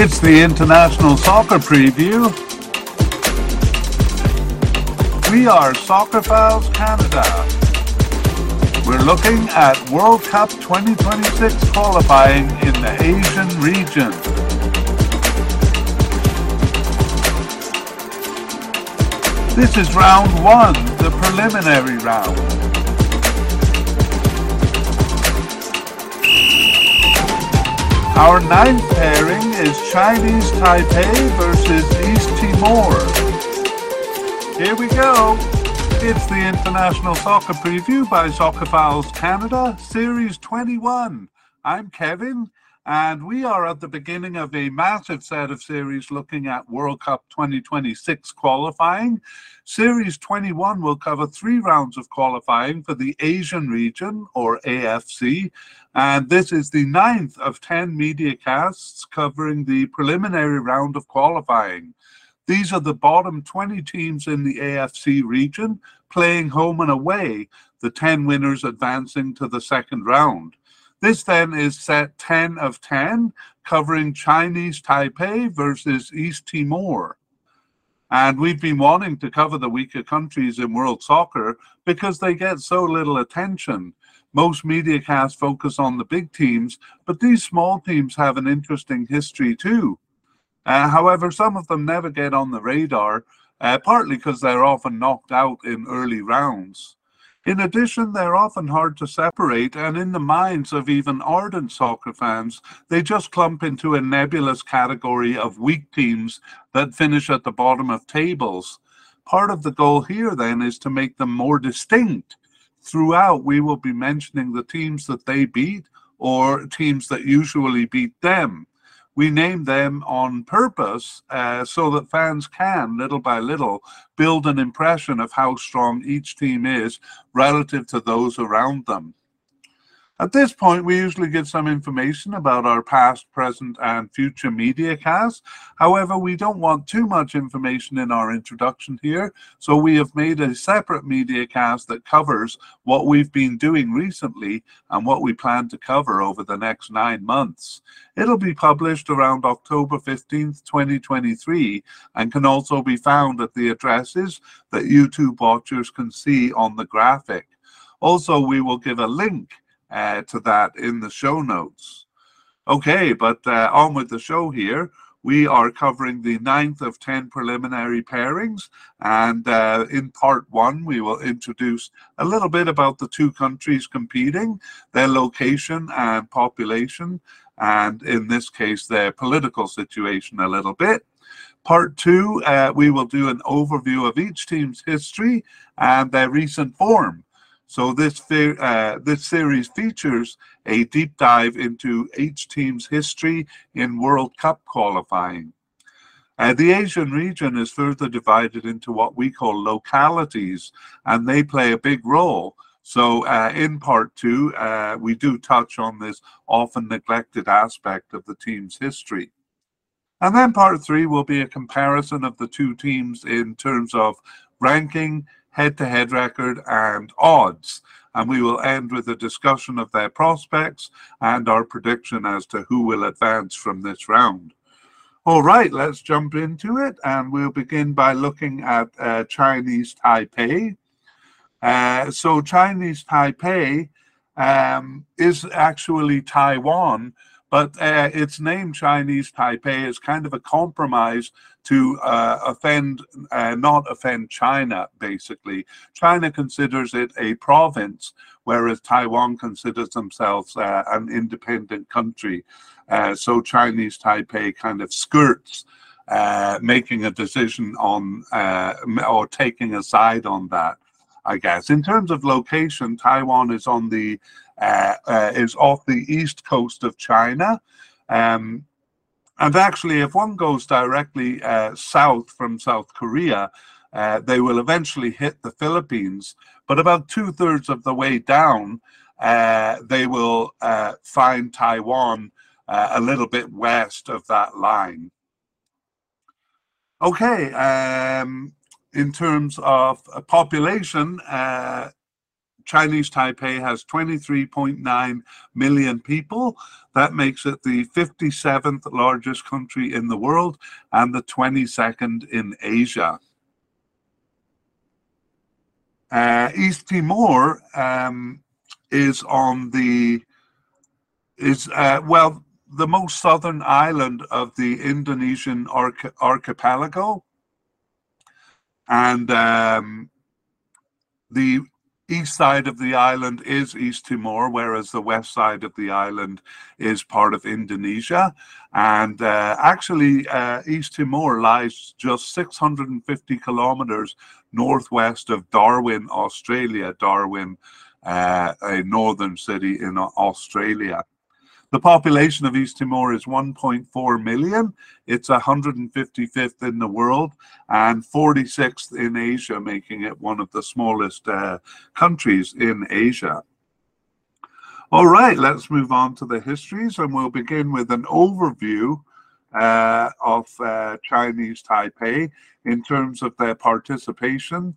It's the International Soccer Preview. We are Soccerphiles Canada. We're looking at World Cup 2026 qualifying in the Asian region. This is round one, the preliminary round. Our ninth pairing is Chinese Taipei versus East Timor. Here we go. It's the International Soccer Preview by Soccerphiles Canada, Series 21. I'm Kevin, and we are at the beginning of a massive set of series looking at World Cup 2026 qualifying. Series 21 will cover three rounds of qualifying for the Asian region, or AFC, and this is the ninth of 10 media casts covering the preliminary round of qualifying. These are the bottom 20 teams in the AFC region playing home and away, the 10 winners advancing to the second round. This then is set 10 of 10, covering Chinese Taipei versus East Timor. And we've been wanting to cover the weaker countries in world soccer because they get so little attention. Most media casts focus on the big teams, but these small teams have an interesting history too. Uh, however, some of them never get on the radar, uh, partly because they're often knocked out in early rounds. In addition, they're often hard to separate, and in the minds of even ardent soccer fans, they just clump into a nebulous category of weak teams that finish at the bottom of tables. Part of the goal here, then, is to make them more distinct throughout, we will be mentioning the teams that they beat or teams that usually beat them. We name them on purpose uh, so that fans can, little by little, build an impression of how strong each team is relative to those around them. At this point, we usually give some information about our past, present, and future media casts. However, we don't want too much information in our introduction here, so we have made a separate media cast that covers what we've been doing recently and what we plan to cover over the next nine months. It'll be published around October 15th, 2023, and can also be found at the addresses that YouTube watchers can see on the graphic. Also, we will give a link uh, to that in the show notes. Okay, but uh, on with the show here. We are covering the ninth of 10 preliminary pairings. And uh, in part one, we will introduce a little bit about the two countries competing, their location and population, and in this case, their political situation a little bit. Part two, uh, we will do an overview of each team's history and their recent form. So this uh, this series features a deep dive into each team's history in World Cup qualifying. Uh, the Asian region is further divided into what we call localities, and they play a big role. So, uh, in part two, uh, we do touch on this often neglected aspect of the team's history. And then part three will be a comparison of the two teams in terms of ranking, head to head record, and odds. And we will end with a discussion of their prospects and our prediction as to who will advance from this round. All right, let's jump into it. And we'll begin by looking at uh, Chinese Taipei. Uh, so, Chinese Taipei um, is actually Taiwan, but uh, its name Chinese Taipei is kind of a compromise to uh, offend, uh, not offend China, basically. China considers it a province, whereas Taiwan considers themselves uh, an independent country. Uh, so Chinese Taipei kind of skirts uh, making a decision on or taking a side on that. I guess. In terms of location, Taiwan is on the uh, uh, is off the east coast of China. Um, and actually, if one goes directly uh, south from South Korea, uh, they will eventually hit the Philippines. But about two thirds of the way down, uh, they will uh, find Taiwan a little bit west of that line. Okay, um, in terms of population, Chinese Taipei has 23.9 million people. That makes it the 57th largest country in the world and the 22nd in Asia. Uh, East Timor um, is on the is uh, well the most southern island of the Indonesian arch- archipelago, and um, the east side of the island is East Timor, whereas the west side of the island is part of Indonesia. And uh, actually, uh, East Timor lies just 650 kilometers northwest of Darwin, Australia. Darwin, uh, a northern city in Australia. The population of East Timor is 1.4 million. It's 155th in the world and 46th in Asia, making it one of the smallest uh, countries in Asia. All right, let's move on to the histories, and we'll begin with an overview uh, of uh, Chinese Taipei in terms of their participation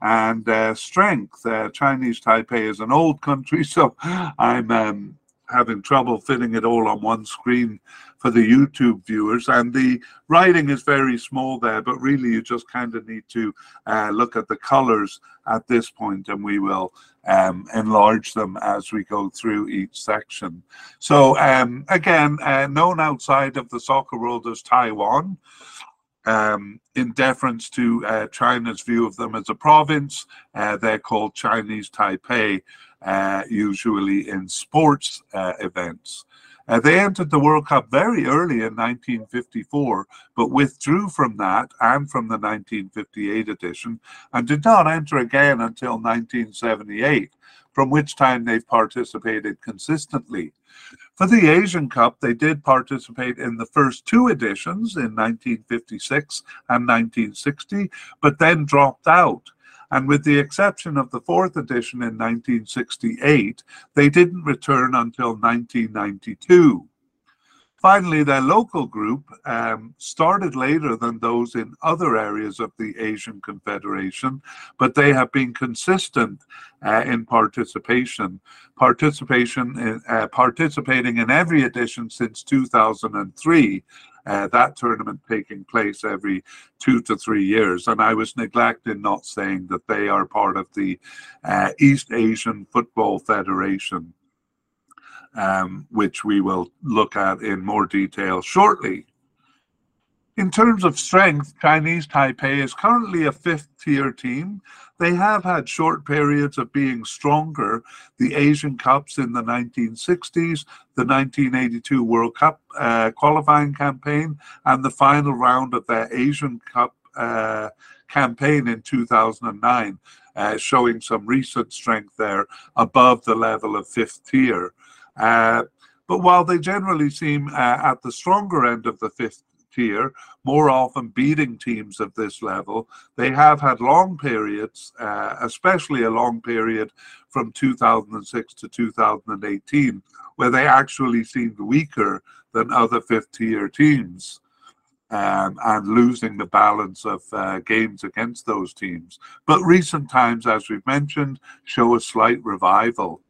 and uh, strength. Uh, Chinese Taipei is an old country, so I'm um, having trouble fitting it all on one screen for the YouTube viewers. And the writing is very small there, but really you just kind of need to uh, look at the colors at this point and we will um, enlarge them as we go through each section. So um, again, uh, known outside of the soccer world as Taiwan. Um, in deference to uh, China's view of them as a province, uh, they're called Chinese Taipei usually in sports uh, events. Uh, they entered the World Cup very early in 1954, but withdrew from that and from the 1958 edition and did not enter again until 1978, from which time they've participated consistently. For the Asian Cup, they did participate in the first two editions in 1956 and 1960, but then dropped out and with the exception of the fourth edition in 1968, they didn't return until 1992. Finally, their local group um, started later than those in other areas of the Asian Confederation, but they have been consistent uh, in participation, participation in, uh, participating in every edition since 2003, uh, that tournament taking place every two to three years. And I was neglecting not saying that they are part of the uh, East Asian Football Federation, um, which we will look at in more detail shortly. In terms of strength, Chinese Taipei is currently a fifth tier team. They have had short periods of being stronger. The Asian Cups in the 1960s, the 1982 World Cup uh, qualifying campaign, and the final round of their Asian Cup uh, campaign in 2009, uh, showing some recent strength there above the level of fifth tier. Uh, but while they generally seem uh, at the stronger end of the fifth tier, more often beating teams of this level. They have had long periods, uh, especially a long period from 2006 to 2018, where they actually seemed weaker than other fifth tier teams. Um, and losing the balance of uh, games against those teams. But recent times, as we've mentioned, show a slight revival.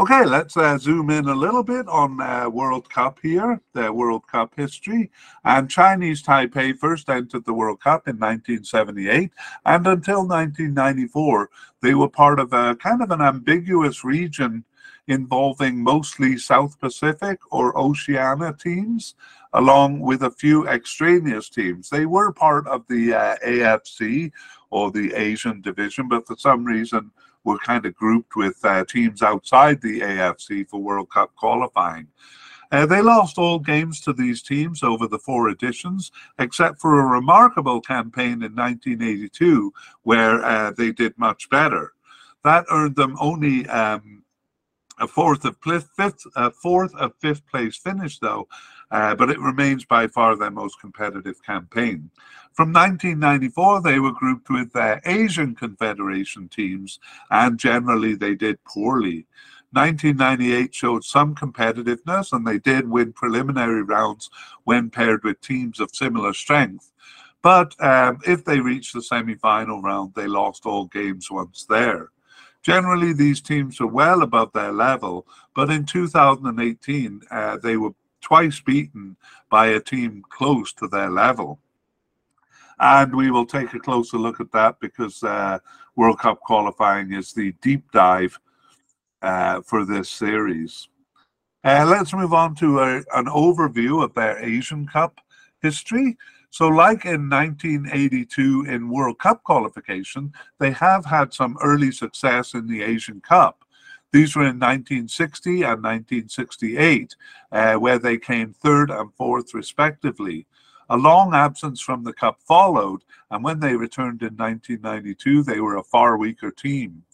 Okay, let's uh, zoom in a little bit on uh, World Cup here, the World Cup history. And Chinese Taipei first entered the World Cup in 1978, and until 1994, they were part of a kind of an ambiguous region involving mostly South Pacific or Oceania teams, along with a few extraneous teams. They were part of the uh, AFC or the Asian division, but for some reason, were kind of grouped with uh, teams outside the AFC for World Cup qualifying. Uh, they lost all games to these teams over the four editions, except for a remarkable campaign in 1982 where uh, they did much better. That earned them only um, a fourth of fifth, a fourth of fifth place finish, though, uh, but it remains by far their most competitive campaign. From 1994, they were grouped with their Asian Confederation teams, and generally they did poorly. 1998 showed some competitiveness, and they did win preliminary rounds when paired with teams of similar strength. But um, if they reached the semi final round, they lost all games once there. Generally, these teams are well above their level, but in 2018, uh, they were twice beaten by a team close to their level. And we will take a closer look at that because uh, World Cup qualifying is the deep dive uh, for this series. Uh, let's move on to a, an overview of their Asian Cup history. So, like in 1982 in World Cup qualification, they have had some early success in the Asian Cup. These were in 1960 and 1968, uh, where they came third and fourth, respectively. A long absence from the Cup followed, and when they returned in 1992, they were a far weaker team.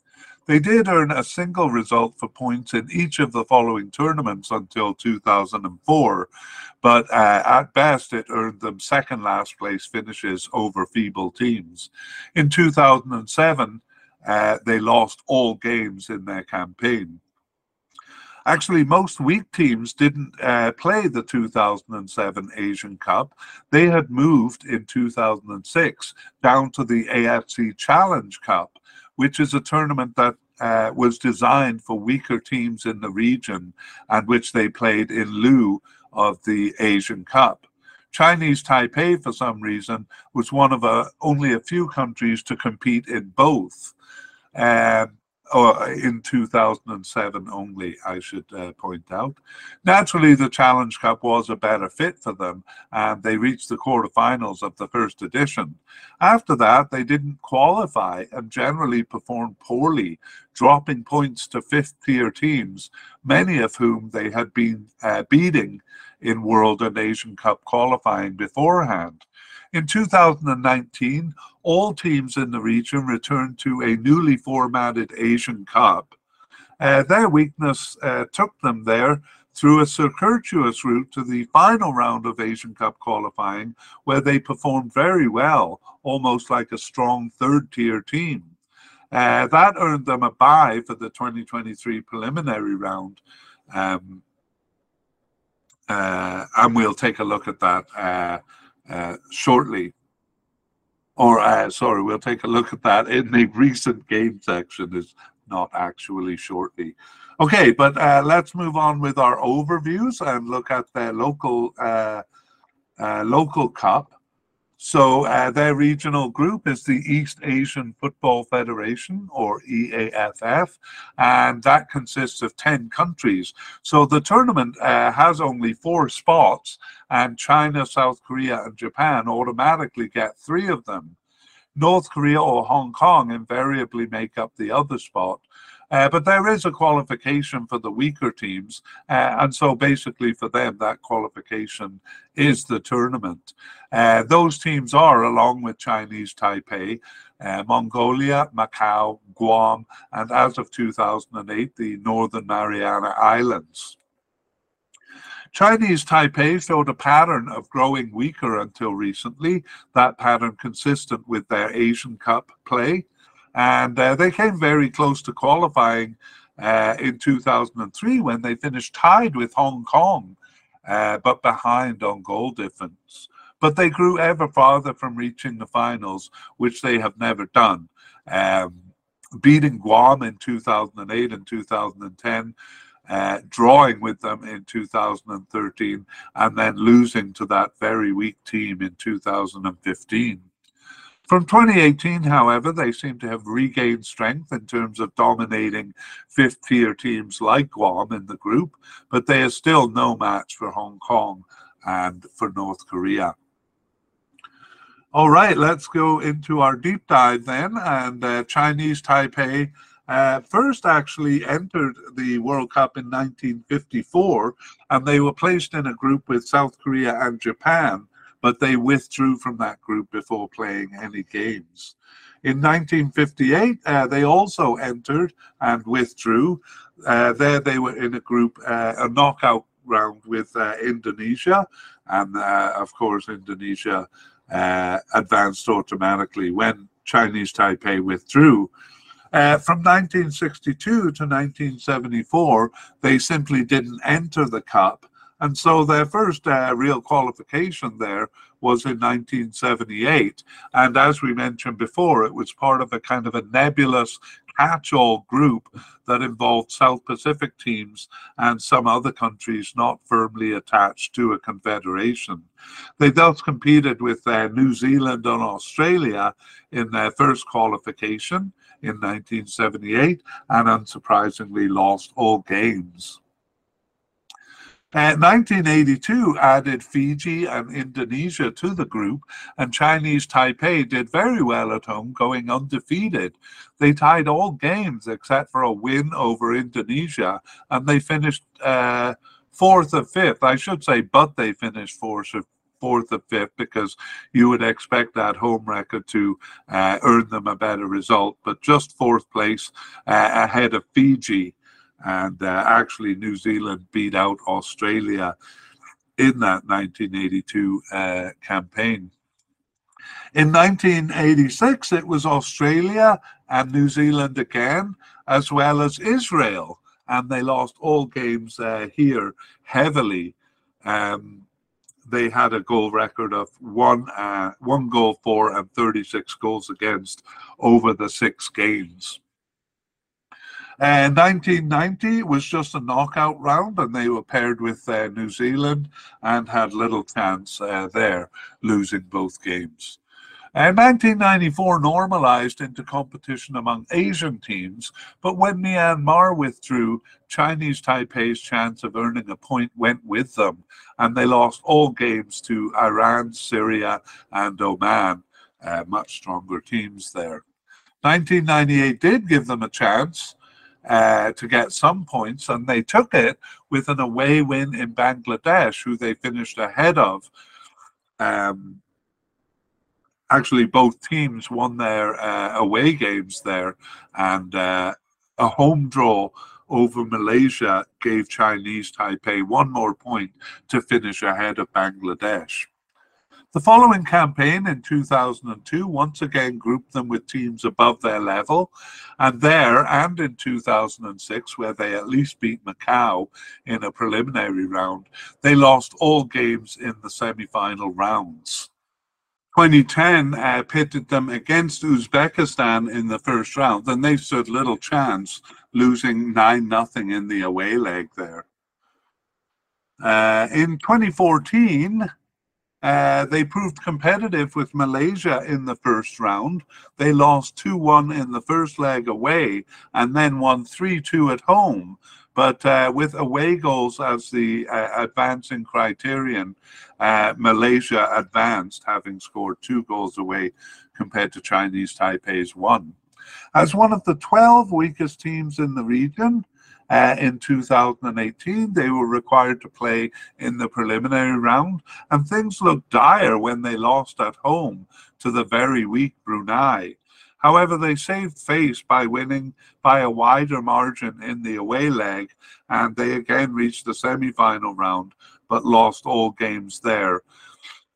They did earn a single result for points in each of the following tournaments until 2004, but uh, at best it earned them second last place finishes over feeble teams. In 2007, uh, they lost all games in their campaign. Actually, most weak teams didn't uh, play the 2007 Asian Cup. They had moved in 2006 down to the AFC Challenge Cup, which is a tournament that uh, was designed for weaker teams in the region and which they played in lieu of the Asian Cup. Chinese Taipei, for some reason, was one of a, only a few countries to compete in both. Um, or in 2007 only, I should uh, point out. Naturally, the Challenge Cup was a better fit for them, and they reached the quarterfinals of the first edition. After that, they didn't qualify and generally performed poorly, dropping points to fifth tier teams, many of whom they had been uh, beating in World and Asian Cup qualifying beforehand. In 2019, all teams in the region returned to a newly formatted Asian Cup. Uh, their weakness uh, took them there through a circuitous route to the final round of Asian Cup qualifying, where they performed very well, almost like a strong third tier team. Uh, that earned them a bye for the 2023 preliminary round. Um, uh, and we'll take a look at that uh, uh, shortly. Or, uh, sorry, we'll take a look at that in the recent game section, is not actually shortly. Okay, but uh, let's move on with our overviews and look at the local uh, uh, local cup. So uh, their regional group is the East Asian Football Federation, or EAFF, and that consists of 10 countries. So the tournament uh, has only four spots, and China, South Korea, and Japan automatically get three of them. North Korea or Hong Kong invariably make up the other spot. Uh, but there is a qualification for the weaker teams. Uh, and so basically, for them, that qualification is the tournament. Uh, those teams are, along with Chinese Taipei, uh, Mongolia, Macau, Guam, and as of 2008, the Northern Mariana Islands. Chinese Taipei showed a pattern of growing weaker until recently, that pattern consistent with their Asian Cup play and uh, they came very close to qualifying uh, in 2003 when they finished tied with Hong Kong, uh, but behind on goal difference. But they grew ever farther from reaching the finals, which they have never done. Um, beating Guam in 2008 and 2010, uh, drawing with them in 2013, and then losing to that very weak team in 2015. From 2018, however, they seem to have regained strength in terms of dominating fifth tier teams like Guam in the group, but they are still no match for Hong Kong and for North Korea. All right, let's go into our deep dive then. And uh, Chinese Taipei uh, first actually entered the World Cup in 1954, and they were placed in a group with South Korea and Japan but they withdrew from that group before playing any games. In 1958, uh, they also entered and withdrew. Uh, there they were in a group, uh, a knockout round with uh, Indonesia, and uh, of course, Indonesia uh, advanced automatically when Chinese Taipei withdrew. Uh, from 1962 to 1974, they simply didn't enter the cup and so their first uh, real qualification there was in 1978. And as we mentioned before, it was part of a kind of a nebulous catch all group that involved South Pacific teams and some other countries not firmly attached to a confederation. They thus competed with uh, New Zealand and Australia in their first qualification in 1978 and unsurprisingly lost all games. Uh, 1982 added Fiji and Indonesia to the group, and Chinese Taipei did very well at home, going undefeated. They tied all games except for a win over Indonesia, and they finished uh, fourth or fifth. I should say, but they finished fourth or fourth or fifth because you would expect that home record to uh, earn them a better result. But just fourth place uh, ahead of Fiji and uh, actually New Zealand beat out Australia in that 1982 uh, campaign. In 1986, it was Australia and New Zealand again, as well as Israel, and they lost all games uh, here heavily. Um, they had a goal record of one uh, one goal for and 36 goals against over the six games. And 1990 was just a knockout round, and they were paired with uh, New Zealand and had little chance uh, there, losing both games. And 1994 normalized into competition among Asian teams, but when Myanmar withdrew, Chinese Taipei's chance of earning a point went with them, and they lost all games to Iran, Syria, and Oman, uh, much stronger teams there. 1998 did give them a chance, uh, to get some points, and they took it with an away win in Bangladesh, who they finished ahead of. Um, actually, both teams won their uh, away games there, and uh, a home draw over Malaysia gave Chinese Taipei one more point to finish ahead of Bangladesh. The following campaign in 2002 once again grouped them with teams above their level, and there and in 2006, where they at least beat Macau in a preliminary round, they lost all games in the semi final rounds. 2010 uh, pitted them against Uzbekistan in the first round, and they stood little chance, losing 9 0 in the away leg there. Uh, in 2014, uh, they proved competitive with Malaysia in the first round. They lost 2 1 in the first leg away and then won 3 2 at home. But uh, with away goals as the uh, advancing criterion, uh, Malaysia advanced, having scored two goals away compared to Chinese Taipei's one. As one of the 12 weakest teams in the region, uh, in 2018. They were required to play in the preliminary round, and things looked dire when they lost at home to the very weak Brunei. However, they saved face by winning by a wider margin in the away leg, and they again reached the semi final round but lost all games there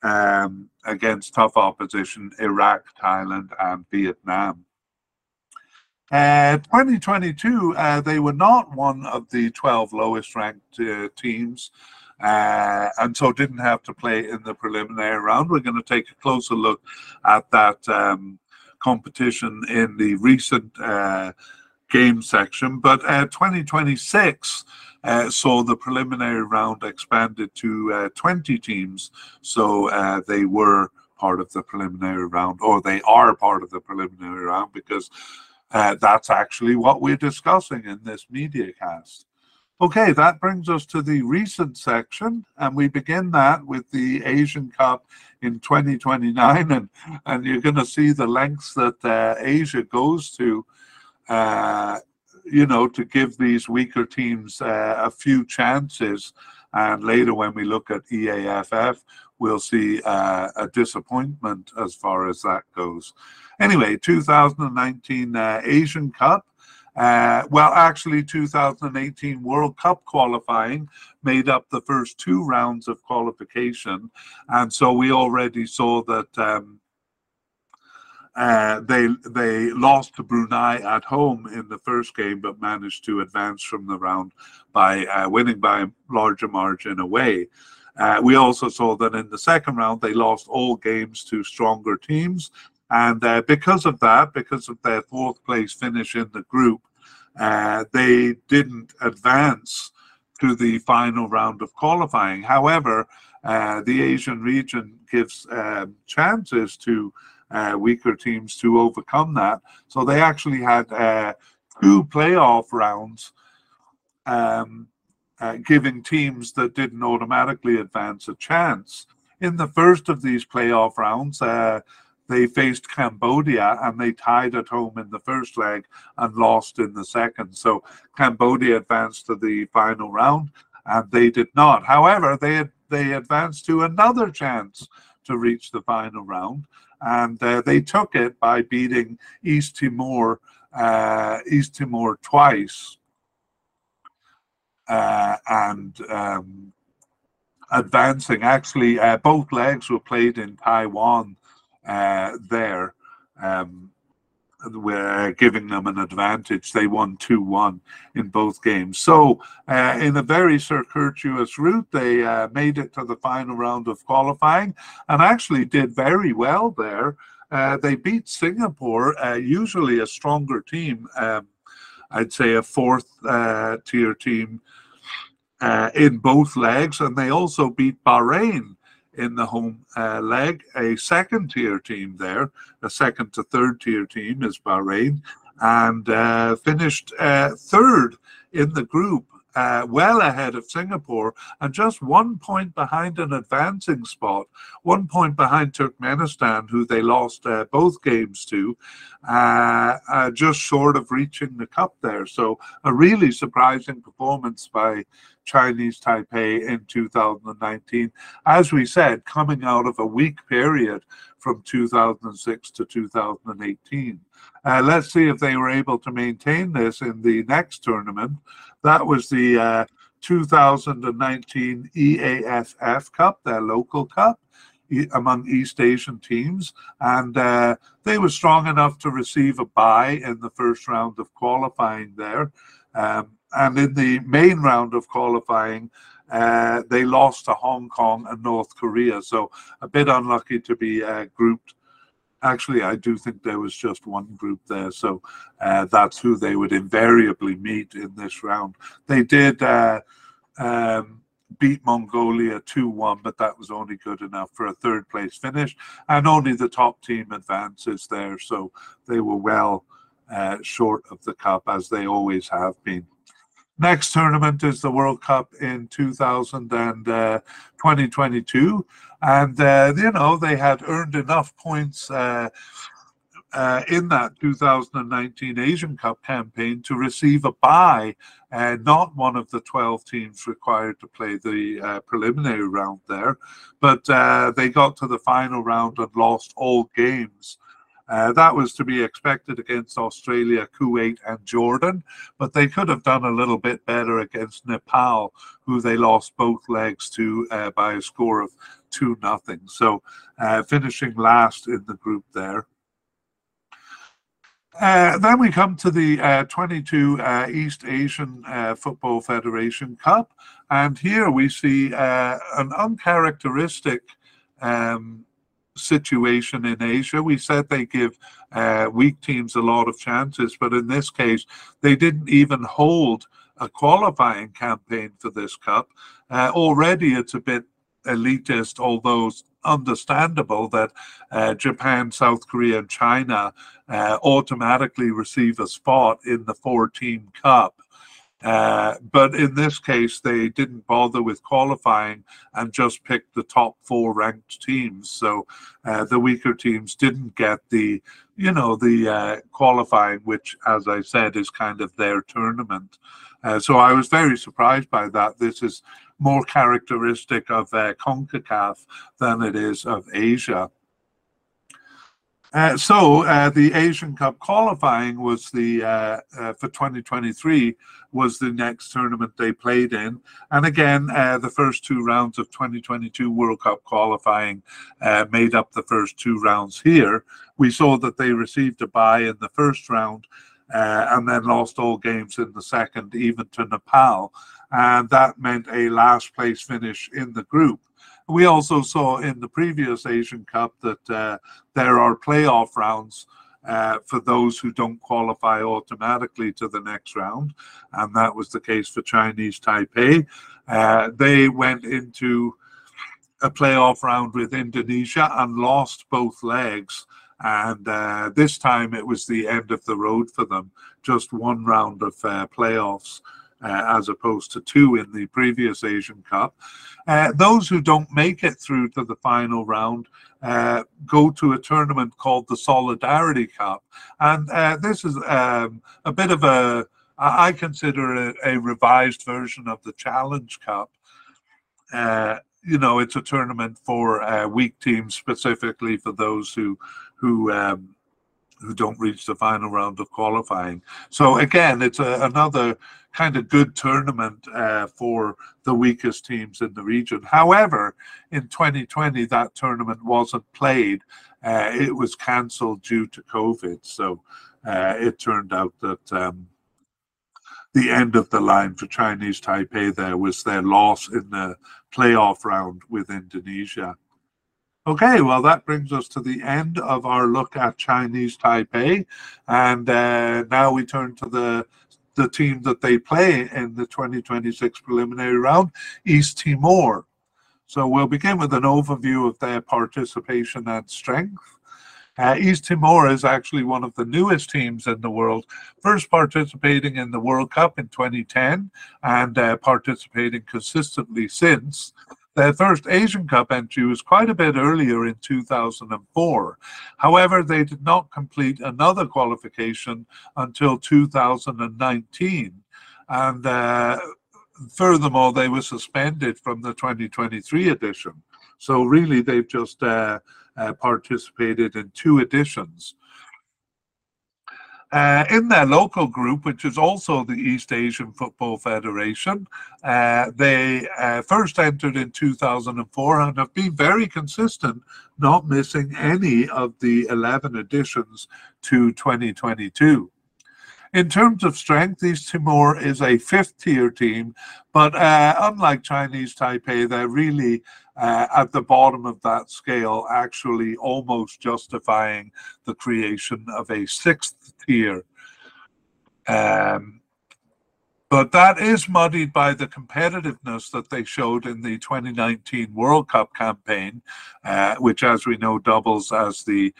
um, against tough opposition Iraq, Thailand, and Vietnam. Uh, 2022, uh, they were not one of the 12 lowest ranked uh, teams uh, and so didn't have to play in the preliminary round. We're going to take a closer look at that um, competition in the recent uh, game section. But uh, 2026 saw the preliminary round expanded to 20 teams, so they were part of the preliminary round, or they are part of the preliminary round because uh, that's actually what we're discussing in this media cast. Okay, that brings us to the recent section, and we begin that with the Asian Cup in 2029, and and you're going to see the lengths that uh, Asia goes to, uh, you know, to give these weaker teams uh, a few chances. And later, when we look at EAFF, we'll see uh, a disappointment as far as that goes. Anyway, 2019 uh, Asian Cup. Uh, well, actually, 2018 World Cup qualifying made up the first two rounds of qualification, and so we already saw that um, uh, they they lost to Brunei at home in the first game, but managed to advance from the round by uh, winning by a larger margin away. Uh, we also saw that in the second round they lost all games to stronger teams, and uh, because of that, because of their fourth place finish in the group, uh, they didn't advance to the final round of qualifying. However, uh, the Asian region gives um, chances to uh, weaker teams to overcome that. So they actually had uh, two playoff rounds, um, uh, giving teams that didn't automatically advance a chance. In the first of these playoff rounds, uh, they faced Cambodia and they tied at home in the first leg and lost in the second. So Cambodia advanced to the final round and they did not. However, they they advanced to another chance to reach the final round and uh, they took it by beating East Timor uh, East Timor twice uh, and um, advancing. Actually, uh, both legs were played in Taiwan uh, there. Um, we're giving them an advantage. They won 2 1 in both games. So, uh, in a very circuitous route, they uh, made it to the final round of qualifying and actually did very well there. Uh, they beat Singapore, uh, usually a stronger team. Um, I'd say a fourth uh, tier team uh, in both legs, and they also beat Bahrain in the home uh, leg. A second tier team there, a second to third tier team is Bahrain, and uh, finished uh, third in the group. Uh, well ahead of Singapore and just one point behind an advancing spot, one point behind Turkmenistan, who they lost uh, both games to, uh, just short of reaching the cup there. So, a really surprising performance by Chinese Taipei in 2019. As we said, coming out of a weak period from 2006 to 2018. Uh, let's see if they were able to maintain this in the next tournament. That was the uh, 2019 EAFF Cup, their local cup among East Asian teams, and uh, they were strong enough to receive a bye in the first round of qualifying there. Um, and in the main round of qualifying, uh, they lost to Hong Kong and North Korea. So a bit unlucky to be uh, grouped. Actually, I do think there was just one group there. So uh, that's who they would invariably meet in this round. They did uh, um, beat Mongolia 2 1, but that was only good enough for a third place finish. And only the top team advances there. So they were well uh, short of the cup, as they always have been. Next tournament is the World Cup in 2000 and uh, 2022, and uh, you know they had earned enough points uh, uh in that 2019 Asian Cup campaign to receive a bye, uh, not one of the 12 teams required to play the uh, preliminary round there, but they got to the final round and lost all games. Uh, that was to be expected against Australia, Kuwait, and Jordan, but they could have done a little bit better against Nepal, who they lost both legs to uh, by a score of 2 nothing. So uh, finishing last in the group there. Uh, then we come to the uh, 22 uh, East Asian uh, Football Federation Cup, and here we see uh, an uncharacteristic um, situation in Asia. We said they give uh, weak teams a lot of chances, but in this case, they didn't even hold a qualifying campaign for this cup. Uh, already, it's a bit elitist, although understandable that uh, Japan, South Korea, and China uh, automatically receive a spot in the four team cup. Uh, but in this case, they didn't bother with qualifying and just picked the top four ranked teams. So uh, the weaker teams didn't get the, you know, the uh, qualifying, which, as I said, is kind of their tournament. Uh, so I was very surprised by that. This is more characteristic of uh, CONCACAF than it is of Asia. Uh, so uh, the Asian Cup qualifying was the uh, uh for 2023 was the next tournament they played in, and again uh, the first two rounds of 2022 World Cup qualifying uh, made up the first two rounds here. We saw that they received a bye in the first round. uh, and then lost all games in the second, even to Nepal. And that meant a last place finish in the group. We also saw in the previous Asian Cup that uh, there are playoff rounds uh, for those who don't qualify automatically to the next round. And that was the case for Chinese Taipei. Uh, they went into a playoff round with Indonesia and lost both legs. And uh, this time it was the end of the road for them, just one round of uh, playoffs. Uh, as opposed to two in the previous Asian Cup. Uh, those who don't make it through to the final round uh, go to a tournament called the Solidarity Cup. And uh, this is um, a bit of a, I consider it a revised version of the Challenge Cup. Uh, you know, it's a tournament for uh, weak teams, specifically for those who who um, who don't reach the final round of qualifying. So again, it's a, another kind of good tournament uh, for the weakest teams in the region. However, in 2020, that tournament wasn't played. Uh, it was cancelled due to COVID. So uh, it turned out that um, the end of the line for Chinese Taipei there was their loss in the playoff round with Indonesia. Okay, well, that brings us to the end of our look at Chinese Taipei. And uh, now we turn to the the team that they play in the 2026 preliminary round, East Timor. So we'll begin with an overview of their participation and strength. Uh, East Timor is actually one of the newest teams in the world, first participating in the World Cup in 2010 and uh, participating consistently since. Their first Asian Cup entry was quite a bit earlier in 2004. However, they did not complete another qualification until 2019. And uh, furthermore, they were suspended from the 2023 edition. So, really, they've just uh, uh, participated in two editions. Uh, in their local group, which is also the East Asian Football Federation, uh, they uh, first entered in 2004 and have been very consistent, not missing any of the 11 additions to 2022. In terms of strength, East Timor is a fifth tier team, but uh, unlike Chinese Taipei, they're really uh, at the bottom of that scale, actually almost justifying the creation of a sixth tier. Um, but that is muddied by the competitiveness that they showed in the 2019 World Cup campaign, uh, which, as we know, doubles as the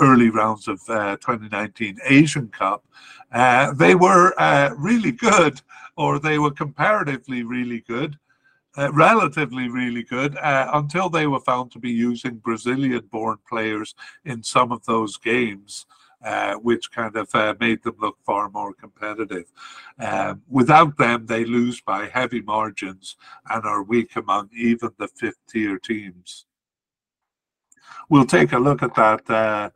early rounds of uh, 2019 Asian Cup. Uh, they were uh, really good, or they were comparatively really good uh, relatively really good uh, until they were found to be using Brazilian born players in some of those games. Uh, which kind of uh, made them look far more competitive. Um, without them, they lose by heavy margins and are weak among even the fifth tier teams. We'll take a look at that uh,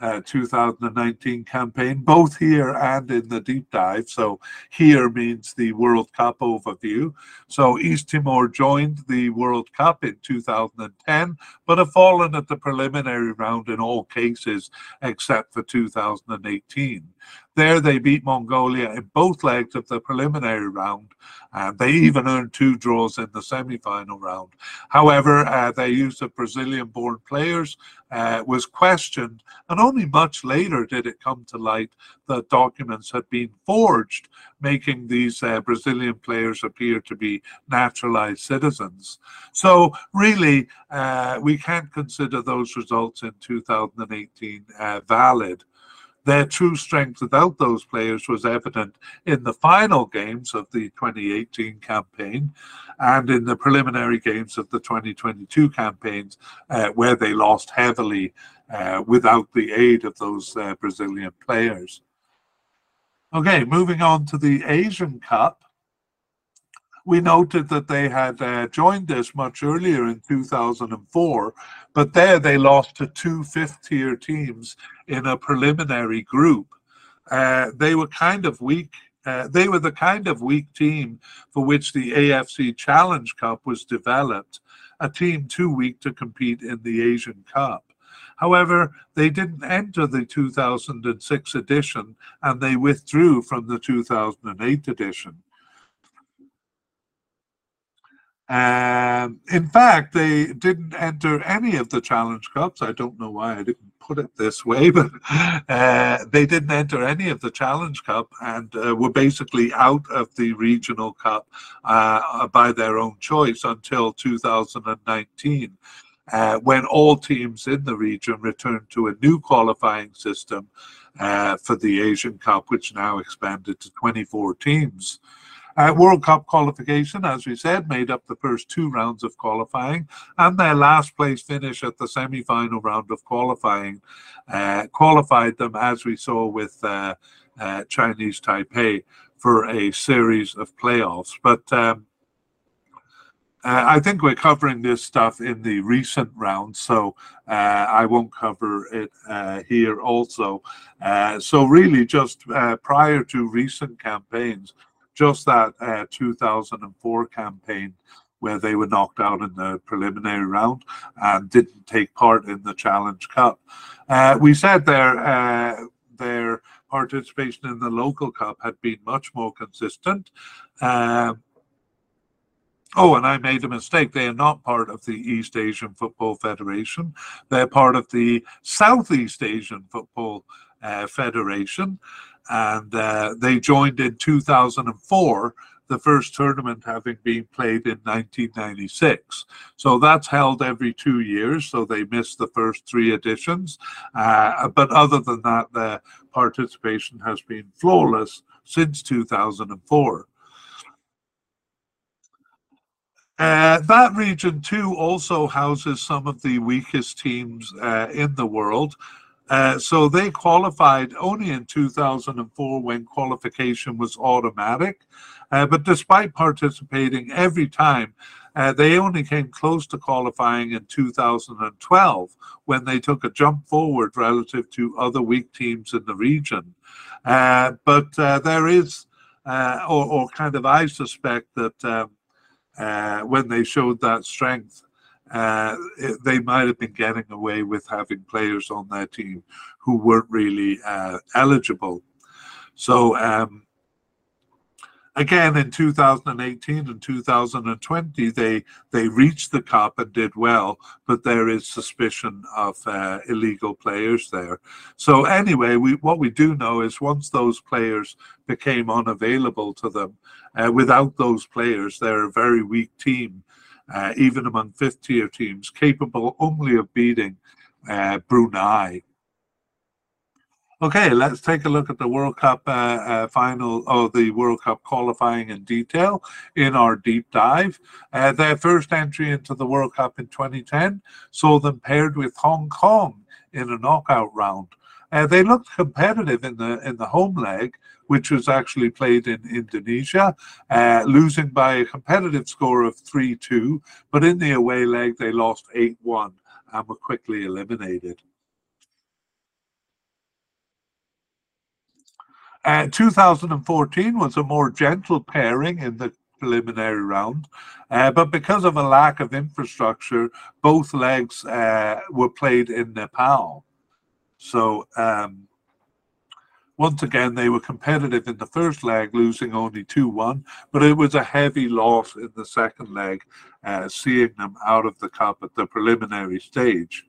uh, 2019 campaign, both here and in the deep dive. So, here means the World Cup overview. So, East Timor joined the World Cup in 2010, but have fallen at the preliminary round in all cases except for 2018. There, they beat Mongolia in both legs of the preliminary round, and they even earned two draws in the semi final round. However, uh, their use of Brazilian born players uh, was questioned, and only much later did it come to light that documents had been forged, making these uh, Brazilian players appear to be naturalized citizens. So, really, uh, we can't consider those results in 2018 uh, valid. Their true strength without those players was evident in the final games of the 2018 campaign and in the preliminary games of the 2022 campaigns, uh, where they lost heavily uh, without the aid of those uh, Brazilian players. Okay, moving on to the Asian Cup we noted that they had uh, joined this much earlier in 2004, but there they lost to two fifth tier teams in a preliminary group. Uh, they were kind of weak. Uh, they were the kind of weak team for which the AFC Challenge Cup was developed, a team too weak to compete in the Asian Cup. However, they didn't enter the 2006 edition and they withdrew from the 2008 edition. Um, in fact, they didn't enter any of the Challenge Cups. I don't know why I didn't put it this way, but uh, they didn't enter any of the Challenge Cup and uh, were basically out of the Regional Cup uh, by their own choice until 2019. Uh, when all teams in the region returned to a new qualifying system uh, for the Asian Cup, which now expanded to 24 teams. Uh, World Cup qualification, as we said, made up the first two rounds of qualifying, and their last place finish at the semi final round of qualifying uh, qualified them, as we saw with uh, uh Chinese Taipei, for a series of playoffs. But um, uh, I think we're covering this stuff in the recent round, so uh, I won't cover it here also. So, really, just prior to recent campaigns, just that uh, 2004 campaign where they were knocked out in the preliminary round and didn't take part in the Challenge Cup. Uh, we said their uh, their participation in the local cup had been much more consistent. Um, oh, and I made a mistake. They are not part of the East Asian Football Federation. They're part of the Southeast Asian Football uh, Federation and uh, they joined in 2004 the first tournament having been played in 1996. So that's held every two years, so they missed the first three editions. Uh, but other than that, the participation has been flawless since 2004. Uh, that region too also houses some of the weakest teams uh, in the world. Uh, so they qualified only in 2004 when qualification was automatic. Uh, but despite participating every time, uh, they only came close to qualifying in 2012 when they took a jump forward relative to other weak teams in the region. Uh, but uh, there is, or, or, kind of, I suspect that um, when they showed that strength, uh, they might have been getting away with having players on their team who weren't really uh, eligible. So, um, again, in 2018 and 2020, they they reached the cup and did well, but there is suspicion of uh, illegal players there. So anyway, we what we do know is once those players became unavailable to them, uh, without those players, they're a very weak team uh, even among fifth tier teams, capable only of beating uh, Brunei. Okay, let's take a look at the World Cup uh, uh, final or the World Cup qualifying in detail in our deep dive. Uh, their first entry into the World Cup in 2010 saw them paired with Hong Kong in a knockout round. Uh, they looked competitive in the in the home leg, which was actually played in Indonesia, uh, losing by a competitive score of 3 2. But in the away leg, they lost 8 1 and were quickly eliminated. Uh, 2014 was a more gentle pairing in the preliminary round, uh, but because of a lack of infrastructure, both legs uh, were played in Nepal. So um, once again, they were competitive in the first leg, losing only 2 1, but it was a heavy loss in the second leg, uh, seeing them out of the cup at the preliminary stage.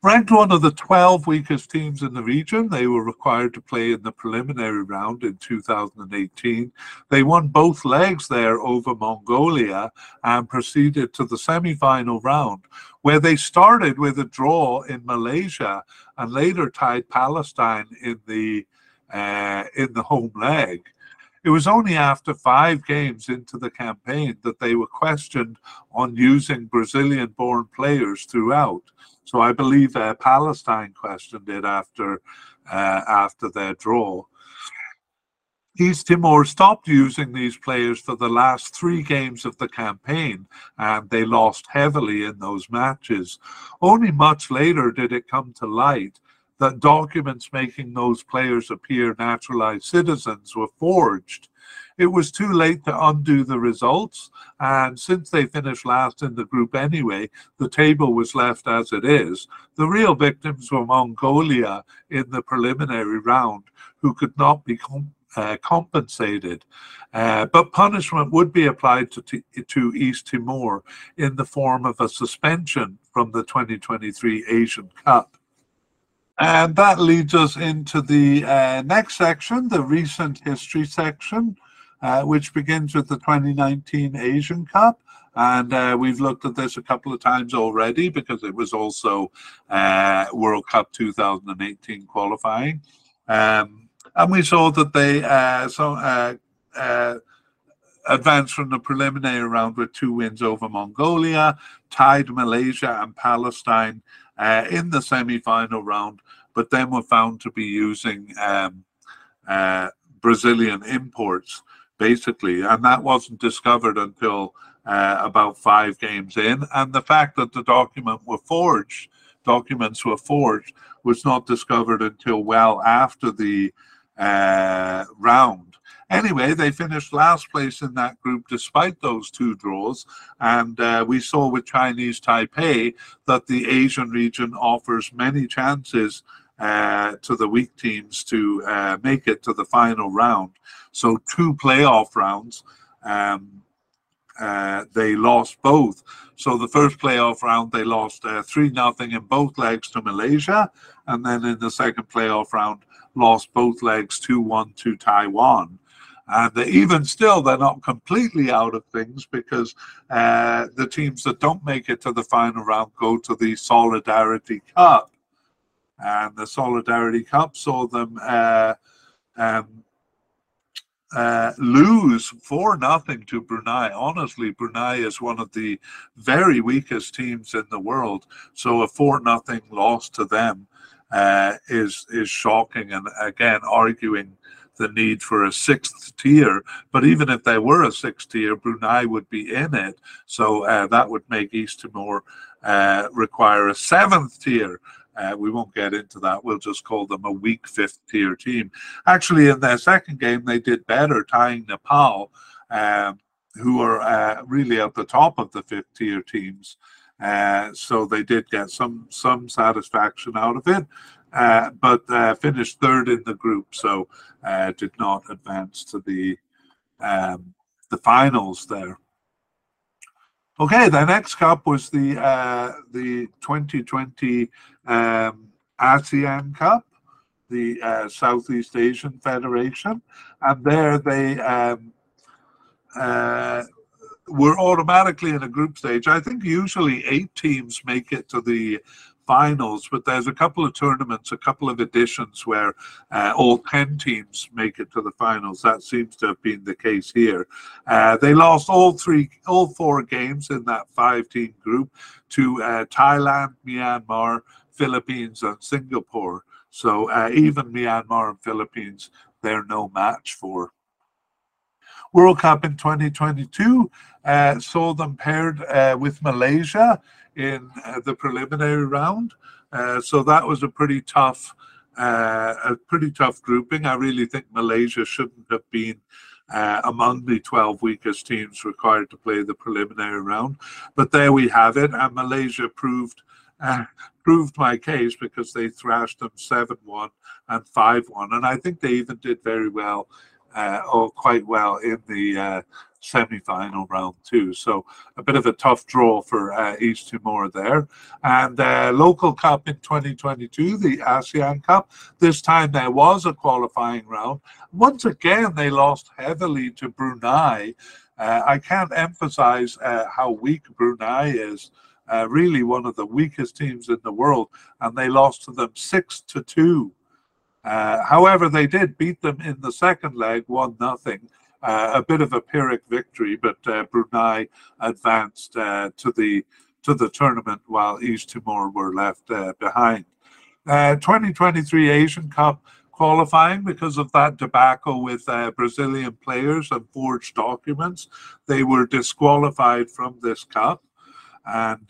Ranked one of the 12 weakest teams in the region, they were required to play in the preliminary round in 2018. They won both legs there over Mongolia and proceeded to the semi final round, where they started with a draw in Malaysia and later tied Palestine in the, uh, in the home leg. It was only after five games into the campaign that they were questioned on using Brazilian born players throughout. So I believe uh, Palestine questioned it after uh, after their draw. East Timor stopped using these players for the last three games of the campaign, and they lost heavily in those matches. Only much later did it come to light that documents making those players appear naturalized citizens were forged It was too late to undo the results, and since they finished last in the group anyway, the table was left as it is. The real victims were Mongolia in the preliminary round, who could not be com- uh, compensated. Uh, but punishment would be applied to, t- to East Timor in the form of a suspension from the 2023 Asian Cup. And that leads us into the uh, next section, the recent history section, uh, which begins with the 2019 Asian Cup. And uh, we've looked at this a couple of times already because it was also uh, World Cup 2018 qualifying. Um, and we saw that they uh, so, uh, advanced from the preliminary round with two wins over Mongolia, tied Malaysia and Palestine in the semi final round but then were found to be using um, uh, Brazilian imports, basically. And that wasn't discovered until uh, about five games in. And the fact that the document were forged, documents were forged, was not discovered until well after the uh, round. Anyway, they finished last place in that group despite those two draws. And uh, we saw with Chinese Taipei that the Asian region offers many chances uh, to the weak teams to uh, make it to the final round. So two playoff rounds, um, uh, they lost both. So the first playoff round they lost uh, three nothing in both legs to Malaysia, and then in the second playoff round lost both legs two one to Taiwan. And even still, they're not completely out of things because uh, the teams that don't make it to the final round go to the Solidarity Cup. And the Solidarity Cup saw them uh, um, uh, lose four nothing to Brunei. Honestly, Brunei is one of the very weakest teams in the world, so a four nothing loss to them uh, is is shocking, and again arguing the need for a sixth tier. But even if they were a sixth tier, Brunei would be in it, so uh, that would make East Timor uh, require a seventh tier. Uh, we won't get into that. We'll just call them a weak fifth tier team. Actually, in their second game, they did better, tying Nepal, um, who are uh, really at the top of the fifth tier teams. Uh, so they did get some some satisfaction out of it, uh, but uh, finished third in the group, so uh, did not advance to the um, the finals there. Okay, the next cup was the uh, the 2020 um, ASEAN Cup, the uh, Southeast Asian Federation, and there they um, were automatically in a group stage. I think usually eight teams make it to the finals, but there's a couple of tournaments, a couple of editions where uh, all 10 teams make it to the finals. That seems to have been the case here. Uh, they lost all three, all four games in that five team group to uh, Thailand, Myanmar, Philippines, and Singapore. So uh, even Myanmar and Philippines, they're no match for. World Cup in 2022 uh, saw them paired uh, with Malaysia in uh, the preliminary round. Uh, so that was a pretty tough, uh, a pretty tough grouping. I really think Malaysia shouldn't have been uh, among the 12 weakest teams required to play the preliminary round. But there we have it, and Malaysia proved uh, proved my case because they thrashed them 7-1 and 5-1, and I think they even did very well, uh, or quite well in the semi-final round two. So a bit of a tough draw for uh, East Timor there. And uh, local cup in 2022, the ASEAN Cup. This time there was a qualifying round. Once again, they lost heavily to Brunei. Uh, I can't emphasize uh, how weak Brunei is. Uh, really, one of the weakest teams in the world, and they lost to them six to two. Uh, however, they did beat them in the second leg, one nothing, a bit of a Pyrrhic victory, but uh, Brunei advanced uh, to the to the tournament while East Timor were left uh, behind. Uh, 2023 Asian Cup qualifying because of that debacle with uh, Brazilian players and forged documents. They were disqualified from this cup, and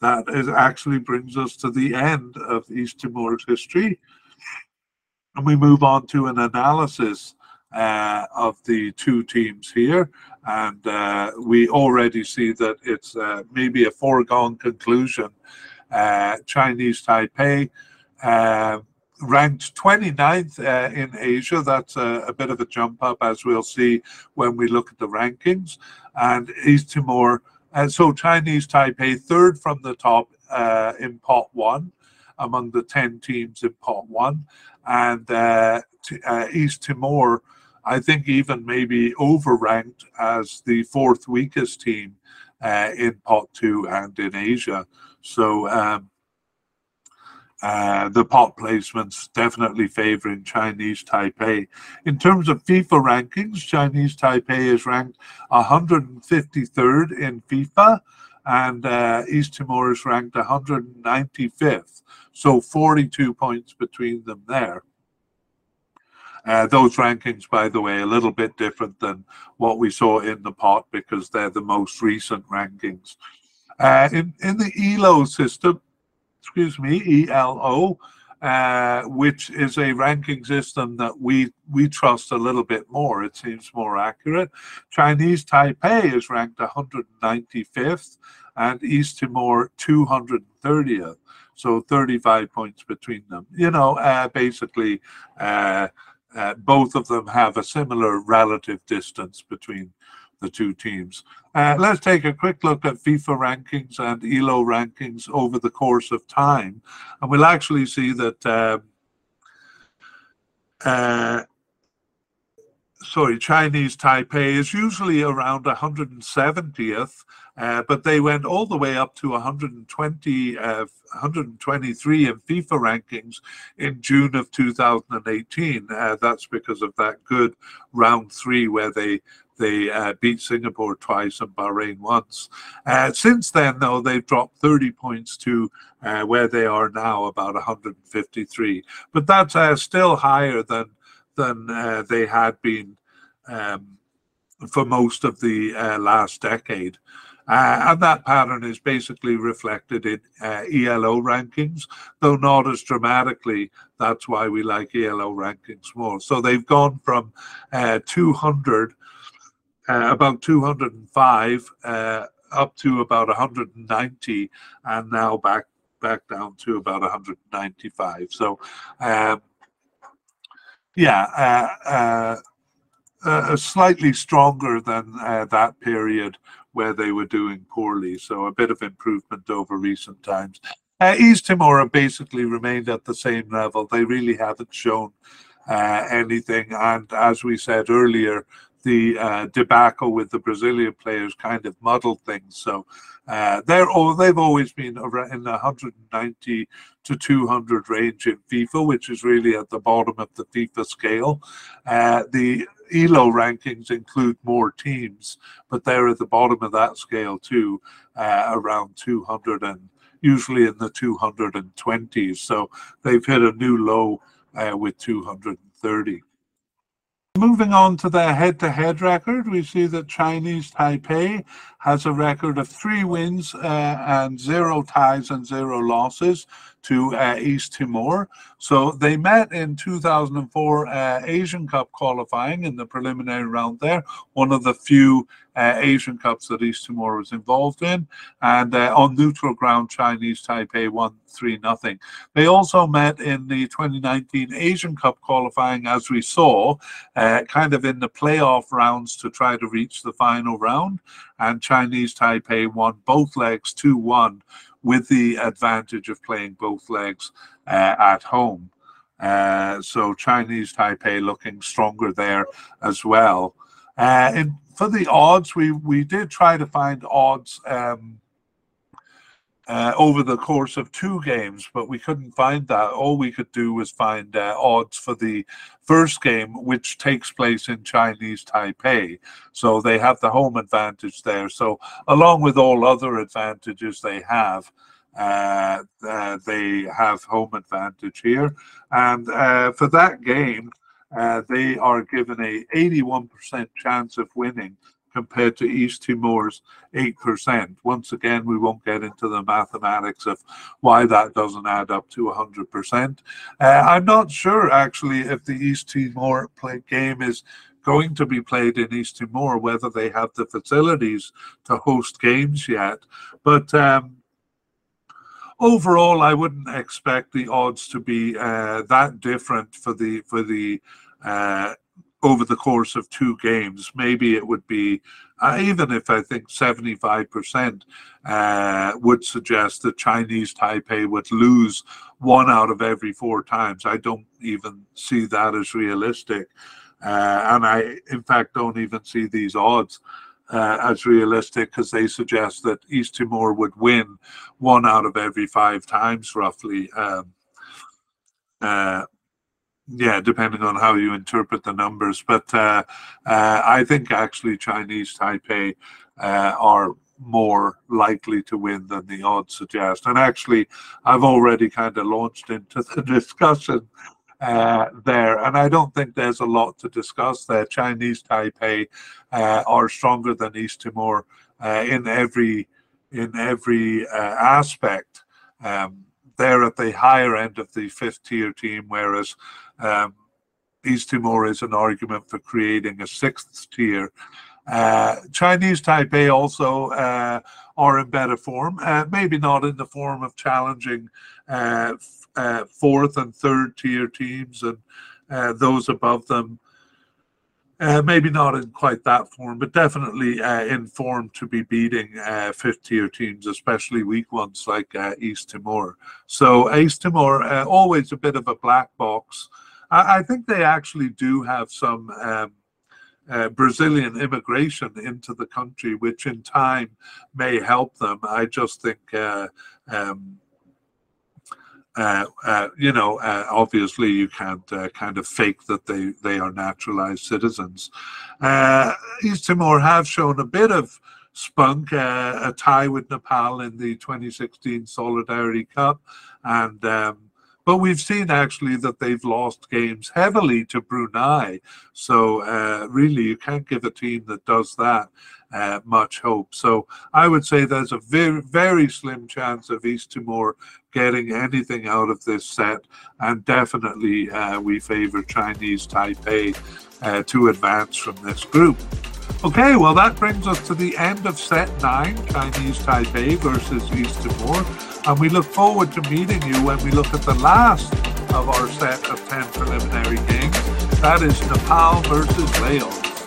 that is actually brings us to the end of East Timor's history. And we move on to an analysis uh, of the two teams here. And uh, we already see that it's uh, maybe a foregone conclusion. Uh, Chinese Taipei uh, ranked 29th uh, in Asia. That's a, a, bit of a jump up, as we'll see when we look at the rankings. And East Timor, uh, so Chinese Taipei, third from the top uh, in pot one among the 10 teams in pot one. And uh, East Timor, I think, even maybe overranked as the fourth weakest team uh, in pot two and in Asia. So, um, uh, the pot placements definitely favoring Chinese Taipei. In terms of FIFA rankings, Chinese Taipei is ranked 153rd in FIFA, and uh, East Timor is ranked 195th. So 42 points between them there. Uh, those rankings, by the way, a little bit different than what we saw in the pot because they're the most recent rankings. Uh, in, in the ELO system, excuse me, ELO, uh, which is a ranking system that we we trust a little bit more. It seems more accurate. Chinese Taipei is ranked 195th, and East Timor 230th. So 35 points between them. You know, uh, basically, uh, uh both of them have a similar relative distance between the two teams. Uh, let's take a quick look at FIFA rankings and ELO rankings over the course of time. And we'll actually see that, uh, uh, sorry, Chinese Taipei is usually around 170th, uh, but they went all the way up to 120, 123 uh, in FIFA rankings in June of 2018. Uh, that's because of that good round three where they they uh, beat Singapore twice and Bahrain once. Uh, since then, though, they've dropped 30 points to uh, where they are now, about 153. But that's still higher than than they had been um, for most of the last decade. And that pattern is basically reflected in ELO rankings, though not as dramatically. That's why we like ELO rankings more. So they've gone from 200 uh, about 205 uh, up to about 190 and now back back down to about 195 so um, yeah uh, uh slightly stronger than uh, that period where they were doing poorly. So a bit of improvement over recent times. Uh, East Timor have basically remained at the same level. They really haven't shown anything. And as we said earlier the uh, debacle with the Brazilian players kind of muddled things. So uh, they're all, they've always been in the 190 to 200 range in FIFA, which is really at the bottom of the FIFA scale. Uh, the ELO rankings include more teams, but they're at the bottom of that scale too, uh, around 200 and usually in the 220s. So they've hit a new low uh, with 230. Moving on to their head-to-head record, we see that Chinese Taipei has a record of three wins uh, and zero ties and zero losses to uh, East Timor. So they met in 2004 uh, Asian Cup qualifying in the preliminary round there, one of the few uh, Asian Cups that East Timor was involved in. And uh, on neutral ground, Chinese Taipei won 3 0. They also met in the 2019 Asian Cup qualifying, as we saw, uh, kind of in the playoff rounds to try to reach the final round. And Chinese Taipei won both legs 2 1 with the advantage of playing both legs uh, at home. Uh, so Chinese Taipei looking stronger there as well. Uh, and for the odds, we we did try to find odds um, uh, over the course of two games, but we couldn't find that. All we could do was find uh, odds for the first game, which takes place in Chinese Taipei. So they have the home advantage there. So, along with all other advantages they have, uh, uh they have home advantage here. And uh, for that game, uh, they are given a 81% chance of winning compared to East Timor's 8%. Once again, we won't get into the mathematics of why that doesn't add up to 100%. Uh, I'm not sure, actually, if the East Timor play game is going to be played in East Timor, whether they have the facilities to host games yet. But um, overall, I wouldn't expect the odds to be uh, that different for the for the uh, over the course of two games. Maybe it would be, uh, even if I think 75% uh, would suggest that Chinese Taipei would lose one out of every four times. I don't even see that as realistic. Uh, and I, in fact, don't even see these odds. Uh, as realistic because they suggest that East Timor would win one out of every five times, roughly. Um, uh, yeah, depending on how you interpret the numbers. But uh, uh, I think actually Chinese Taipei uh, are more likely to win than the odds suggest. And actually, I've already kind of launched into the discussion uh, there, and I don't think there's a lot to discuss there. Chinese Taipei uh, are stronger than East Timor uh, in every in every aspect. Um, they're at the higher end of the fifth tier team, whereas um, East Timor is an argument for creating a sixth tier. Uh, Chinese Taipei also uh, are in better form, uh, maybe not in the form of challenging uh, uh, fourth and third tier teams and uh, those above them. Maybe not in quite that form, but definitely in form to be beating fifth tier teams, especially weak ones like East Timor. So East Timor, always a bit of a black box. I, I think they actually do have some um, uh, Brazilian immigration into the country, which in time may help them. I just think, uh, um, uh, uh you know, uh, obviously you can't uh, kind of fake that they, they are naturalized citizens. East Timor have shown a bit of spunk, a tie with Nepal in the 2016 Solidarity Cup, and um, but we've seen actually that they've lost games heavily to Brunei. So uh, really, you can't give a team that does that uh, much hope. So I would say there's a very, very slim chance of East Timor getting anything out of this set. And definitely uh, we favor Chinese Taipei uh, to advance from this group. Okay, well, that brings us to the end of set nine Chinese Taipei versus East Timor. And we look forward to meeting you when we look at the last of our set of 10 preliminary games. That is Nepal versus Laos.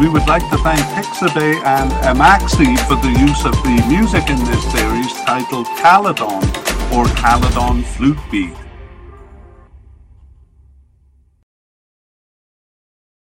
We would like to thank Pixabay and Amaxi for the use of the music in this series titled Caledon or Caledon Flute Beat.